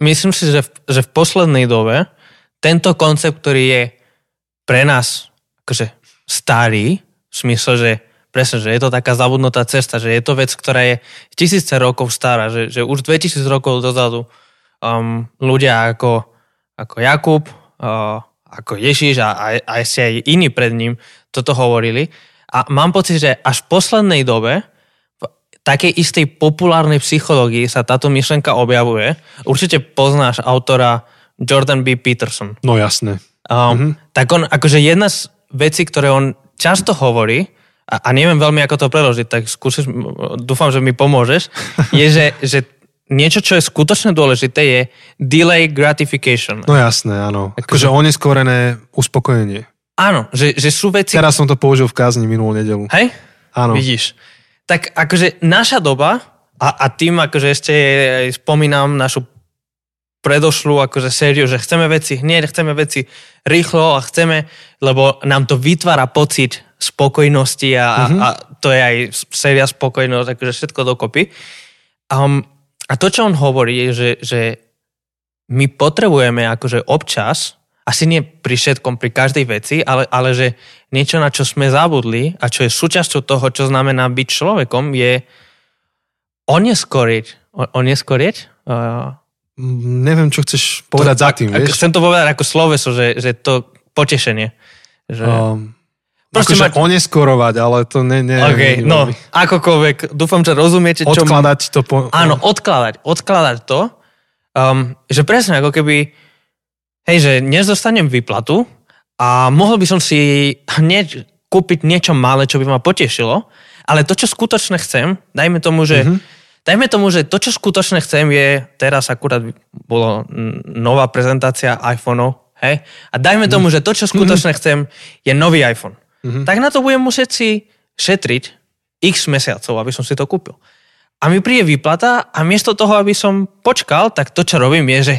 Speaker 1: myslím si že, v, že v poslednej dobe tento koncept, ktorý je pre nás akože starý, v smysle, že presne, že je to taká zabudnutá cesta, že je to vec, ktorá je tisíce rokov stará, že, že už 2000 rokov dozadu um, ľudia ako, ako Jakub, uh, ako Ježiš a, a, a ešte aj iní pred ním toto hovorili. A mám pocit, že až v poslednej dobe takej istej populárnej psychológii sa táto myšlenka objavuje. Určite poznáš autora Jordan B. Peterson.
Speaker 2: No jasné.
Speaker 1: Um, mm-hmm. Tak on, akože jedna z vecí, ktoré on často hovorí, a, a neviem veľmi, ako to preložiť, tak skúsiš, dúfam, že mi pomôžeš, je, že, že niečo, čo je skutočne dôležité, je delay gratification.
Speaker 2: No jasné, áno. Akože oneskorené uspokojenie.
Speaker 1: Áno, že, že sú veci...
Speaker 2: Teraz som to použil v kázni minulú nedelu.
Speaker 1: Hej?
Speaker 2: Áno.
Speaker 1: Vidíš. Tak akože naša doba, a, a tým akože ešte spomínam našu predošlú akože sériu, že chceme veci hneď, chceme veci rýchlo a chceme, lebo nám to vytvára pocit spokojnosti a,
Speaker 2: Mhm.
Speaker 1: mm-hmm. a to je aj séria spokojnosť, akože všetko dokopy. Um, a to, čo on hovorí, je, že, že my potrebujeme akože občas, asi nie pri všetkom, pri každej veci, ale, ale že niečo, na čo sme zabudli a čo je súčasťou toho, čo znamená byť človekom, je oneskoriť. Oneskoriť? Uh,
Speaker 2: Neviem, čo chceš povedať za tým, vieš?
Speaker 1: Chcem to povedať ako sloveso, že, že to potešenie. Že...
Speaker 2: Um,
Speaker 1: Proste
Speaker 2: akože
Speaker 1: mať-
Speaker 2: oneskorovať, ale to ne, ne,
Speaker 1: OK,
Speaker 2: ne,
Speaker 1: no, akokoľvek, dúfam, že rozumiete, čo...
Speaker 2: Odkladať to po...
Speaker 1: Áno, odkladať, odkladať to, um, že presne ako keby, hej, že dostanem výplatu a mohol by som si hneď kúpiť niečo malé, čo by ma potešilo, ale to, čo skutočne chcem, dajme tomu, že mm-hmm. Dajme tomu, že to, čo skutočne chcem je, teraz akurát bolo mm, nová prezentácia iPhoneov, hej? A dajme tomu, že to, čo skutočne chcem, je nový iPhone.
Speaker 2: Mhm.
Speaker 1: Tak na to budem musieť si šetriť x mesiacov, aby som si to kúpil. A mi príde výplata a miesto toho, aby som počkal, tak to, čo robím, je, že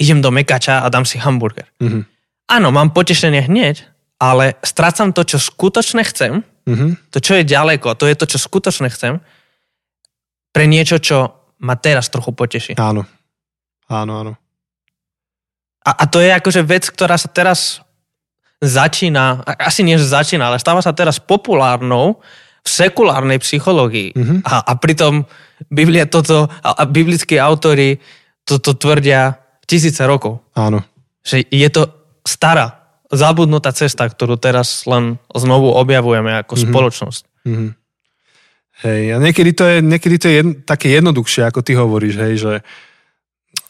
Speaker 1: idem do mekača a dám si hamburger.
Speaker 2: Mhm.
Speaker 1: Áno, mám potešenie hneď, ale strácam to, čo skutočne chcem
Speaker 2: Mhm.
Speaker 1: to, čo je ďaleko, to je to, čo skutočne chcem, pre niečo, čo ma teraz trochu poteší.
Speaker 2: Áno. Áno, áno.
Speaker 1: A, a to je akože vec, ktorá sa teraz začína, asi nie, začína, ale stáva sa teraz populárnou v sekulárnej psychológii.
Speaker 2: Mhm.
Speaker 1: A, a pritom Biblia toto, a, a biblickí autory toto tvrdia tisíce rokov.
Speaker 2: Áno.
Speaker 1: Že je to stará, zabudnutá cesta, ktorú teraz len znovu objavujeme ako
Speaker 2: Mhm.
Speaker 1: spoločnosť.
Speaker 2: Mhm. Hej, a niekedy to je, niekedy to je jedn, také jednoduchšie, ako ty hovoríš, hej, že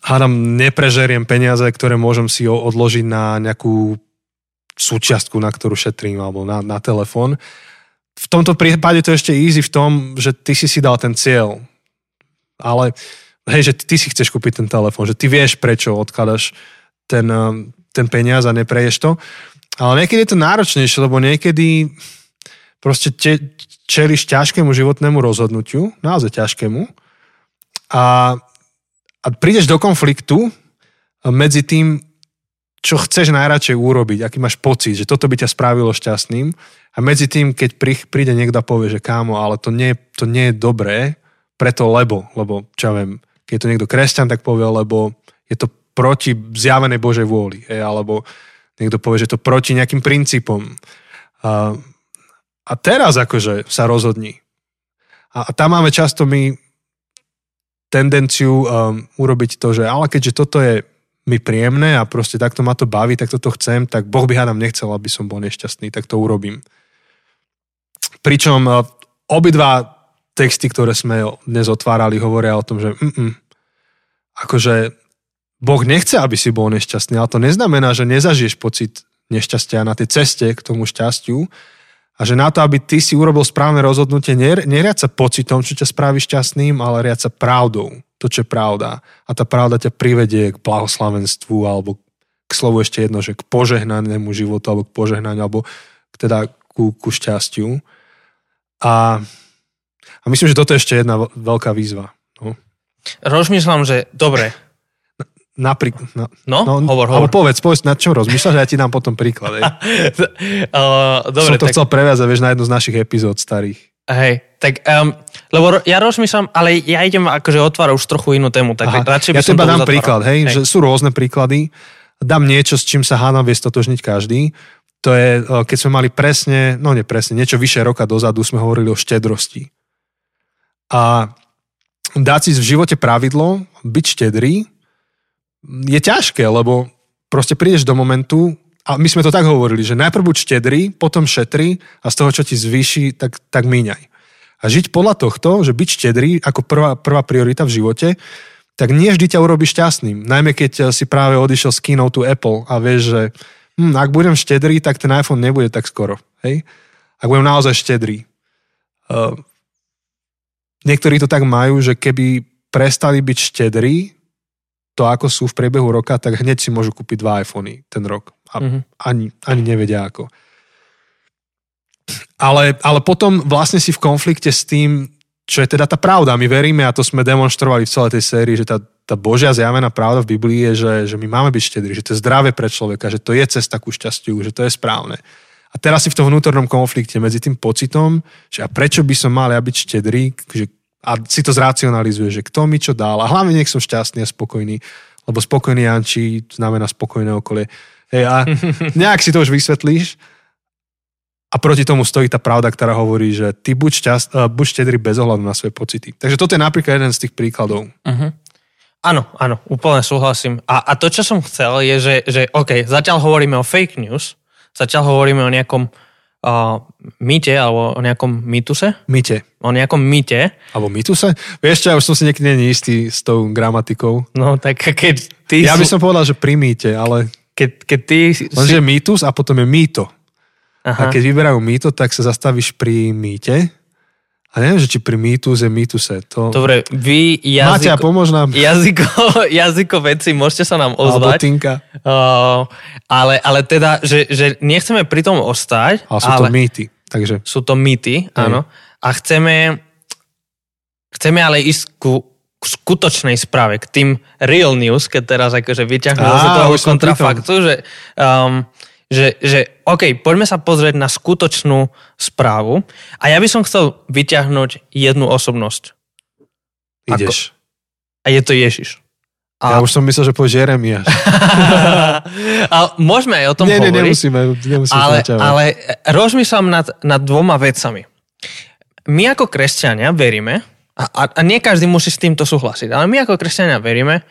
Speaker 2: hádam, neprežeriem peniaze, ktoré môžem si odložiť na nejakú súčiastku, na ktorú šetrím, alebo na, na telefón. V tomto prípade to je ešte easy v tom, že ty si si dal ten cieľ. Ale hej, že ty si chceš kúpiť ten telefón, že ty vieš, prečo odkladaš ten, um, ten peniaz a nepreješ to. Ale niekedy je to náročnejšie, lebo niekedy proste te, čeliš ťažkému životnému rozhodnutiu, naozaj ťažkému, a, a prídeš do konfliktu medzi tým, čo chceš najradšej urobiť, aký máš pocit, že toto by ťa spravilo šťastným a medzi tým, keď prí- príde niekto a povie, že kámo, ale to nie, to nie je dobré, preto lebo, lebo čo ja viem, keď je to niekto kresťan, tak povie, lebo je to proti zjavenej Božej vôli, hej, alebo niekto povie, že to proti nejakým princípom. A, a teraz akože sa rozhodni. A, a tam máme často my tendenciu um, urobiť to, že ale keďže toto je mi príjemné a proste takto ma to baví, tak toto chcem, tak Boh by hádam nechcel, aby som bol nešťastný, tak to urobím. Pričom uh, obidva texty, ktoré sme dnes otvárali, hovoria o tom, že mm, akože Boh nechce, aby si bol nešťastný, ale to neznamená, že nezažiješ pocit nešťastia na tej ceste k tomu šťastiu a že na to, aby ty si urobil správne rozhodnutie, ner- neriať sa pocitom, čo ťa spraví šťastným, ale riať sa pravdou, to, čo je pravda. A tá pravda ťa privedie k blahoslavenstvu alebo k slovu ešte jedno, že k požehnanému životu alebo k požehnaniu alebo teda ku, ku šťastiu. A, a myslím, že toto je ešte jedna veľ- veľká výzva. No.
Speaker 1: Rozmýšľam, že dobre,
Speaker 2: Napríklad, no,
Speaker 1: no,
Speaker 2: no,
Speaker 1: hovor, hovor.
Speaker 2: povedz, povedz, nad čom rozmýšľaš a ja ti dám potom príklad. Hej.
Speaker 1: uh, dobre,
Speaker 2: Som to
Speaker 1: tak,
Speaker 2: chcel previazať, vieš, na jednu z našich epizód starých.
Speaker 1: hej, tak, um, lebo ja rozmýšľam, ale ja idem akože otvárať už trochu inú tému, tak
Speaker 2: Aha,
Speaker 1: radšej by
Speaker 2: ja
Speaker 1: som
Speaker 2: teba dám
Speaker 1: uzatváral.
Speaker 2: príklad, hej, že sú rôzne príklady. Dám niečo, s čím sa hádam vie stotožniť každý. To je, keď sme mali presne, no nie presne, niečo vyše roka dozadu sme hovorili o štedrosti. A dať si v živote pravidlo, byť štedrý, je ťažké, lebo proste prídeš do momentu, a my sme to tak hovorili, že najprv buď štedrý, potom šetri a z toho, čo ti zvýši, tak, tak míňaj. A žiť podľa tohto, že byť štedrý ako prvá, prvá priorita v živote, tak nie vždy ťa urobí šťastným. Najmä keď eh, si práve odišiel z keynote Apple a vieš, že hm, ak budem štedrý, tak ten iPhone nebude tak skoro. Hej? Ak budem naozaj štedrý. Uh, niektorí to tak majú, že keby prestali byť štedrí, to ako sú v priebehu roka, tak hneď si môžu kúpiť dva iPhony ten rok. A
Speaker 1: Mhm.
Speaker 2: ani, ani nevedia ako. Ale, ale potom vlastne si v konflikte s tým, čo je teda tá pravda. My veríme, a to sme demonstrovali v celej tej sérii, že tá, tá Božia zjavená pravda v Biblii je, že, že my máme byť štedrí, že to je zdravé pre človeka, že to je cesta ku šťastiu, že to je správne. A teraz si v tom vnútornom konflikte medzi tým pocitom, že a prečo by som mal ja byť štedrý, že, a si to zracionalizuje, že kto mi čo dal a hlavne nech som šťastný a spokojný, lebo spokojný Janči znamená spokojné okolie. Hej, a nejak si to už vysvetlíš a proti tomu stojí tá pravda, ktorá hovorí, že ty buď, šťast, uh, buď štedrý bez ohľadu na svoje pocity. Takže toto je napríklad jeden z tých príkladov.
Speaker 1: Uh-huh. Áno, áno, úplne súhlasím. A, a to, čo som chcel, je, že, že OK, zatiaľ hovoríme o fake news, zatiaľ hovoríme o nejakom uh, mýte alebo o nejakom mýtuse,
Speaker 2: Myte.
Speaker 1: o nejakom mýte,
Speaker 2: Alebo mytuse? Vieš čo, ja už som si niekedy není istý s tou gramatikou.
Speaker 1: no tak keď ty,
Speaker 2: Ja by som povedal, že pri mýte, ale
Speaker 1: keď, keď ty si...
Speaker 2: lenže je mýtus a potom je mýto. A
Speaker 1: Aha.
Speaker 2: keď vyberajú mýto, tak sa zastavíš pri mýte. A neviem, že či pri mýtus je mýtuse. To...
Speaker 1: Dobre, vy jazyko,
Speaker 2: pomôž nám.
Speaker 1: jazyko, jazykoveci, môžete sa nám ozvať. Uh, ale, ale teda, že, že nechceme pri tom ostať,
Speaker 2: Ale sú
Speaker 1: ale
Speaker 2: to mýty. Takže
Speaker 1: sú to mýty, áno. A chceme, chceme ale ísť ku, k skutočnej správe, k tým real news, keď teraz akože vyťahnem
Speaker 2: Á,
Speaker 1: zase toho kontrafaktu, že, um, že, že OK, poďme sa pozrieť na skutočnú správu a ja by som chcel vyťahnuť jednu osobnosť.
Speaker 2: Ideš.
Speaker 1: A je to Ježiš.
Speaker 2: A... Ja už som myslel, že povieš Jeremiáš.
Speaker 1: a môžeme aj o tom
Speaker 2: nie,
Speaker 1: hovoriť.
Speaker 2: Nie, nemusíme, nemusíme
Speaker 1: ale, ale rozmýšľam nad, nad dvoma vecami. My ako kresťania veríme, a, a, a nie každý musí s týmto súhlasiť, ale my ako kresťania veríme,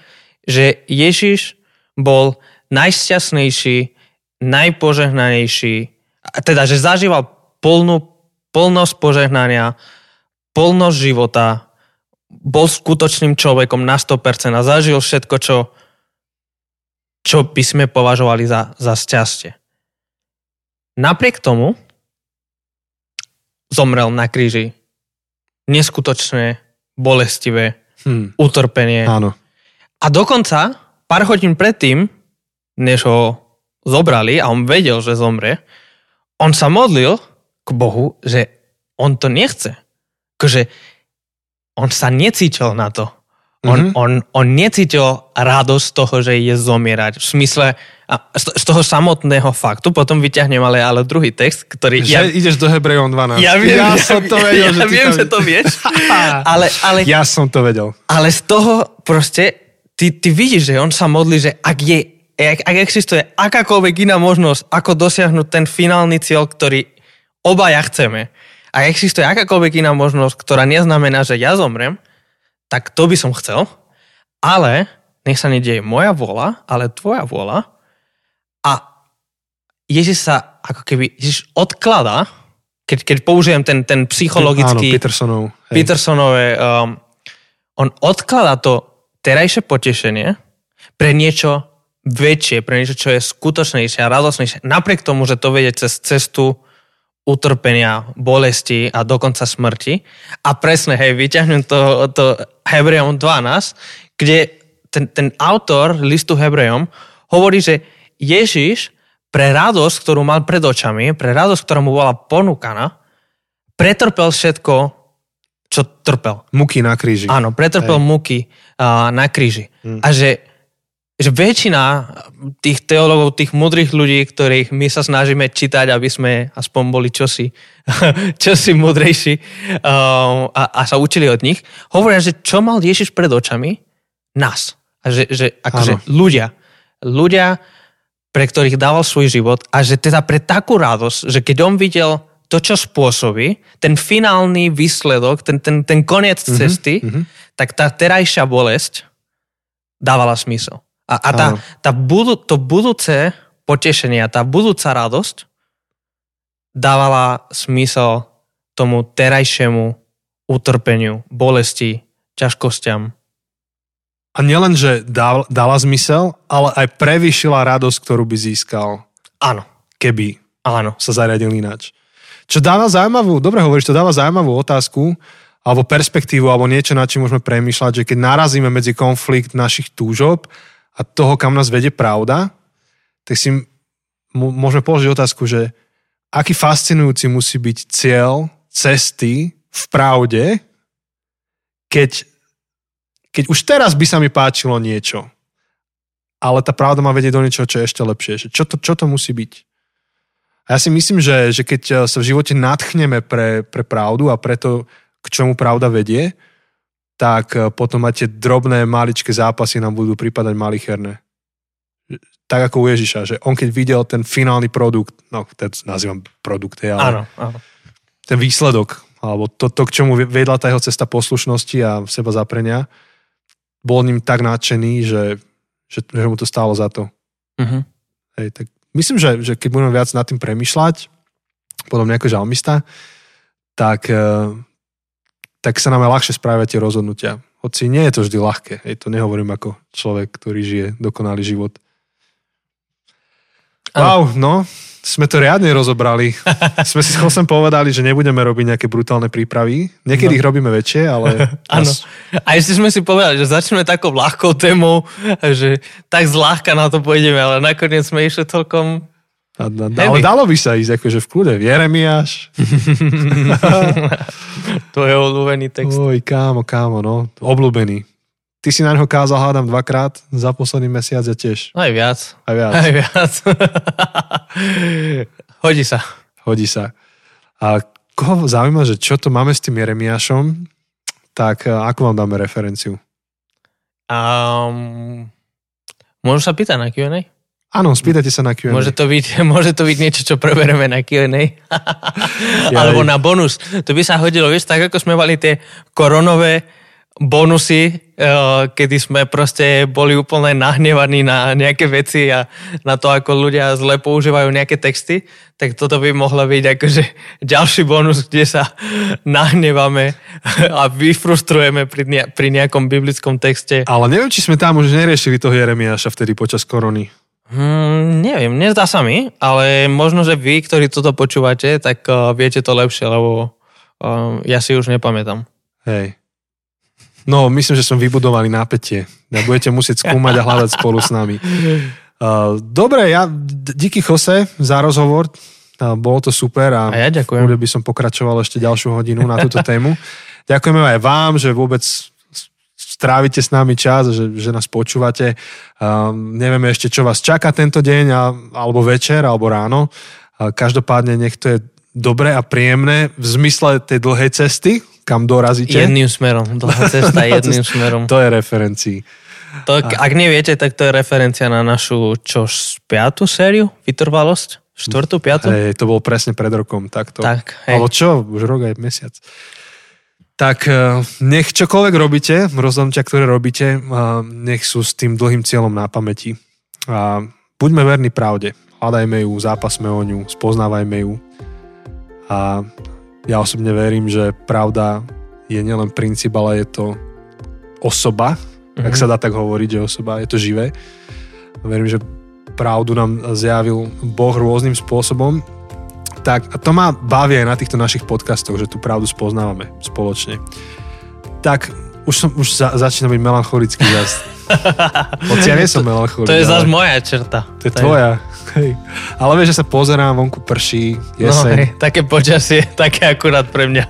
Speaker 1: že Ježiš bol najšťastnejší, najpožehnanejší, teda, že zažíval plnú, plnosť požehnania, plnosť života, bol skutočným človekom na 100% a zažil všetko, čo, čo by sme považovali za, za šťastie. Napriek tomu zomrel na kríži neskutočné, bolestivé hmm. utrpenie.
Speaker 2: Áno.
Speaker 1: A dokonca pár hodín predtým, než ho zobrali a on vedel, že zomre, on sa modlil k Bohu, že on to nechce. Akože on sa necítil na to. On, mm-hmm. on, on necítil radosť toho, že je zomierať. V smysle, a z toho samotného faktu, potom vyťahnem ale, ale druhý text, ktorý...
Speaker 2: Že ja, ideš do Hebrejom 12.
Speaker 1: Ja, viem,
Speaker 2: ja, ja som to vedel,
Speaker 1: ja,
Speaker 2: že
Speaker 1: ja viem,
Speaker 2: to...
Speaker 1: že to vieš. ale, ale,
Speaker 2: ja som to vedel.
Speaker 1: Ale z toho proste, ty, ty vidíš, že on sa modlí, že ak je ak, ak existuje akákoľvek iná možnosť, ako dosiahnuť ten finálny cieľ, ktorý obaja chceme, ak existuje akákoľvek iná možnosť, ktorá neznamená, že ja zomrem, tak to by som chcel, ale nech sa nedieje moja vôľa, ale tvoja vôľa. A Ježiš sa ako keby, Ježiš odkladá, keď, keď použijem ten, ten psychologický...
Speaker 2: Áno, Petersonov.
Speaker 1: Hej. Petersonové, um, on odkladá to terajšie potešenie pre niečo väčšie, pre niečo, čo je skutočnejšie a radosnejšie. Napriek tomu, že to vedie cez cestu utrpenia, bolesti a dokonca smrti. A presne, hej, vyťahnem to, to Hebrejom 12, kde ten, ten autor listu Hebrejom hovorí, že Ježiš pre radosť, ktorú mal pred očami, pre radosť, ktorá mu bola ponúkaná, pretrpel všetko, čo trpel.
Speaker 2: Muky na kríži.
Speaker 1: Áno, pretrpel hej. muky uh, na kríži. Hmm. A že že väčšina tých teológov, tých mudrých ľudí, ktorých my sa snažíme čítať, aby sme aspoň boli čosi, čosi mudrejší um, a, a sa učili od nich, hovoria, že čo mal Ježiš pred očami? Nás. A že, že akože ľudia. Ľudia, pre ktorých dával svoj život a že teda pre takú radosť, že keď on videl to, čo spôsobí, ten finálny výsledok, ten, ten, ten koniec mm-hmm, cesty, mm-hmm. tak tá terajšia bolesť dávala smysl. A, a tá, tá budu, to budúce potešenie tá budúca radosť dávala smysel tomu terajšiemu utrpeniu, bolesti, ťažkostiam.
Speaker 2: A nielen, že dal, dala zmysel, ale aj prevýšila radosť, ktorú by získal.
Speaker 1: Áno.
Speaker 2: Keby
Speaker 1: Áno.
Speaker 2: sa zariadil ináč. Čo dáva zaujímavú, dobre hovoríš, to dáva zaujímavú otázku, alebo perspektívu, alebo niečo, na čím môžeme premýšľať, že keď narazíme medzi konflikt našich túžob a toho, kam nás vedie pravda, tak si môžeme položiť otázku, že aký fascinujúci musí byť cieľ cesty v pravde, keď, keď už teraz by sa mi páčilo niečo, ale tá pravda ma vedie do niečoho, čo je ešte lepšie. Čo to, čo to musí byť? A ja si myslím, že, že keď sa v živote natchneme pre, pre pravdu a pre to, k čomu pravda vedie, tak eh, potom tie drobné, maličké zápasy nám budú prípadať malicherné. Tak ako u Ježiša, že on keď videl ten finálny produkt, no to nazývam produkt, ale
Speaker 1: áno, áno.
Speaker 2: ten výsledok, alebo to, to, k čomu vedla tá jeho cesta poslušnosti a seba zaprenia, bol ním tak nadšený, že, že, že mu to stálo za to. Uh-huh. Hej, tak myslím, že, že keď budeme viac nad tým premyšľať, potom ako žalmista, tak, eh, tak sa nám aj ľahšie správia tie rozhodnutia. Hoci nie je to vždy ľahké. Hej, to nehovorím ako človek, ktorý žije dokonalý život. Wow, no, sme to riadne rozobrali. sme si sem povedali, že nebudeme robiť nejaké brutálne prípravy. Niekedy no. ich robíme väčšie, ale...
Speaker 1: Áno. A ešte sme si povedali, že začneme takou ľahkou témou, že tak zľahka na to pôjdeme, ale nakoniec sme išli celkom
Speaker 2: a, a, ale dalo by sa ísť akože v kľude. Jeremiáš.
Speaker 1: to je obľúbený text.
Speaker 2: Oj, kámo, kámo, no. Obľúbený. Ty si na neho kázal, hádam, dvakrát za posledný mesiac a tiež.
Speaker 1: Aj viac.
Speaker 2: Aj viac.
Speaker 1: Aj viac. Hodí sa.
Speaker 2: Hodí sa. A koho zaujíma, že čo to máme s tým Jeremiášom, tak e, ako vám dáme referenciu?
Speaker 1: Um, môžu sa pýtať na Q&A?
Speaker 2: Áno, spýtajte sa na Q&A.
Speaker 1: Môže to byť, môže to byť niečo, čo prebereme na Q&A. Alebo na bonus. To by sa hodilo, vieš, tak ako sme mali tie koronové bonusy, eh, kedy sme proste boli úplne nahnevaní na nejaké veci a na to, ako ľudia zle používajú nejaké texty, tak toto by mohlo byť akože ďalší bonus, kde sa nahnevame a vyfrustrujeme pri, ne- pri nejakom biblickom texte.
Speaker 2: Ale neviem, či sme tam už neriešili toho Jeremiáša vtedy počas korony.
Speaker 1: Hmm, neviem, nezdá sa mi, ale možno, že vy, ktorí toto počúvate, tak uh, viete to lepšie, lebo uh, ja si už nepamätám.
Speaker 2: Hej. No, myslím, že som vybudovaný nápetie. Ja budete musieť skúmať a hľadať spolu s nami. Uh, dobre, ja díky Jose za rozhovor. Uh, bolo to super a,
Speaker 1: a ja ďakujem.
Speaker 2: by som pokračoval ešte ďalšiu hodinu na túto tému. Ďakujeme aj vám, že vôbec strávite s nami čas, že, že nás počúvate. Uh, nevieme ešte, čo vás čaká tento deň, a, alebo večer, alebo ráno. Uh, každopádne nech to je dobré a príjemné v zmysle tej dlhej cesty, kam dorazíte.
Speaker 1: Jedným smerom. Dlhá cesta jedným smerom.
Speaker 2: To je referencií.
Speaker 1: To, ak neviete, tak to je referencia na našu čo, piatú sériu? Vytrvalosť? Štvrtú, piatú?
Speaker 2: Hej, to bolo presne pred rokom. Takto.
Speaker 1: Tak, hej.
Speaker 2: Ale čo? Už rok aj mesiac. Tak eh, nech čokoľvek robíte, rozhodnutia, ktoré robíte, nech sú s tým dlhým cieľom na pamäti. A buďme verní pravde. Hľadajme ju, zápasme o ňu, spoznávajme ju. A ja osobne verím, že pravda je nielen princíp, ale je to osoba, mm-hmm. ak sa dá tak hovoriť, že osoba, je to živé. Verím, že pravdu nám zjavil Boh rôznym spôsobom. Tak a to ma baví aj na týchto našich podcastoch, že tú pravdu spoznávame spoločne. Tak už, som, už za, začína byť melancholický zase. Hoci ja nie som melancholický.
Speaker 1: To je zase moja čerta.
Speaker 2: To je tvoja. Hej. Ale vieš, že sa pozerám, vonku prší, jeseň. No, hej,
Speaker 1: také počasie, také akurát pre mňa.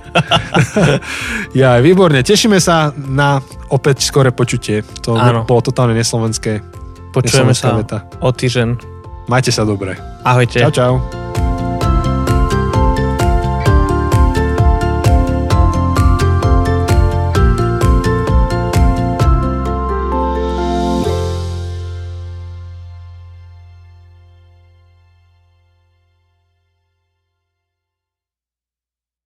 Speaker 2: ja, výborne. Tešíme sa na opäť skore počutie. To Áno. bolo totálne neslovenské.
Speaker 1: Počujeme sa veta. o týždeň.
Speaker 2: Majte sa dobre.
Speaker 1: Ahojte.
Speaker 2: Čau, čau.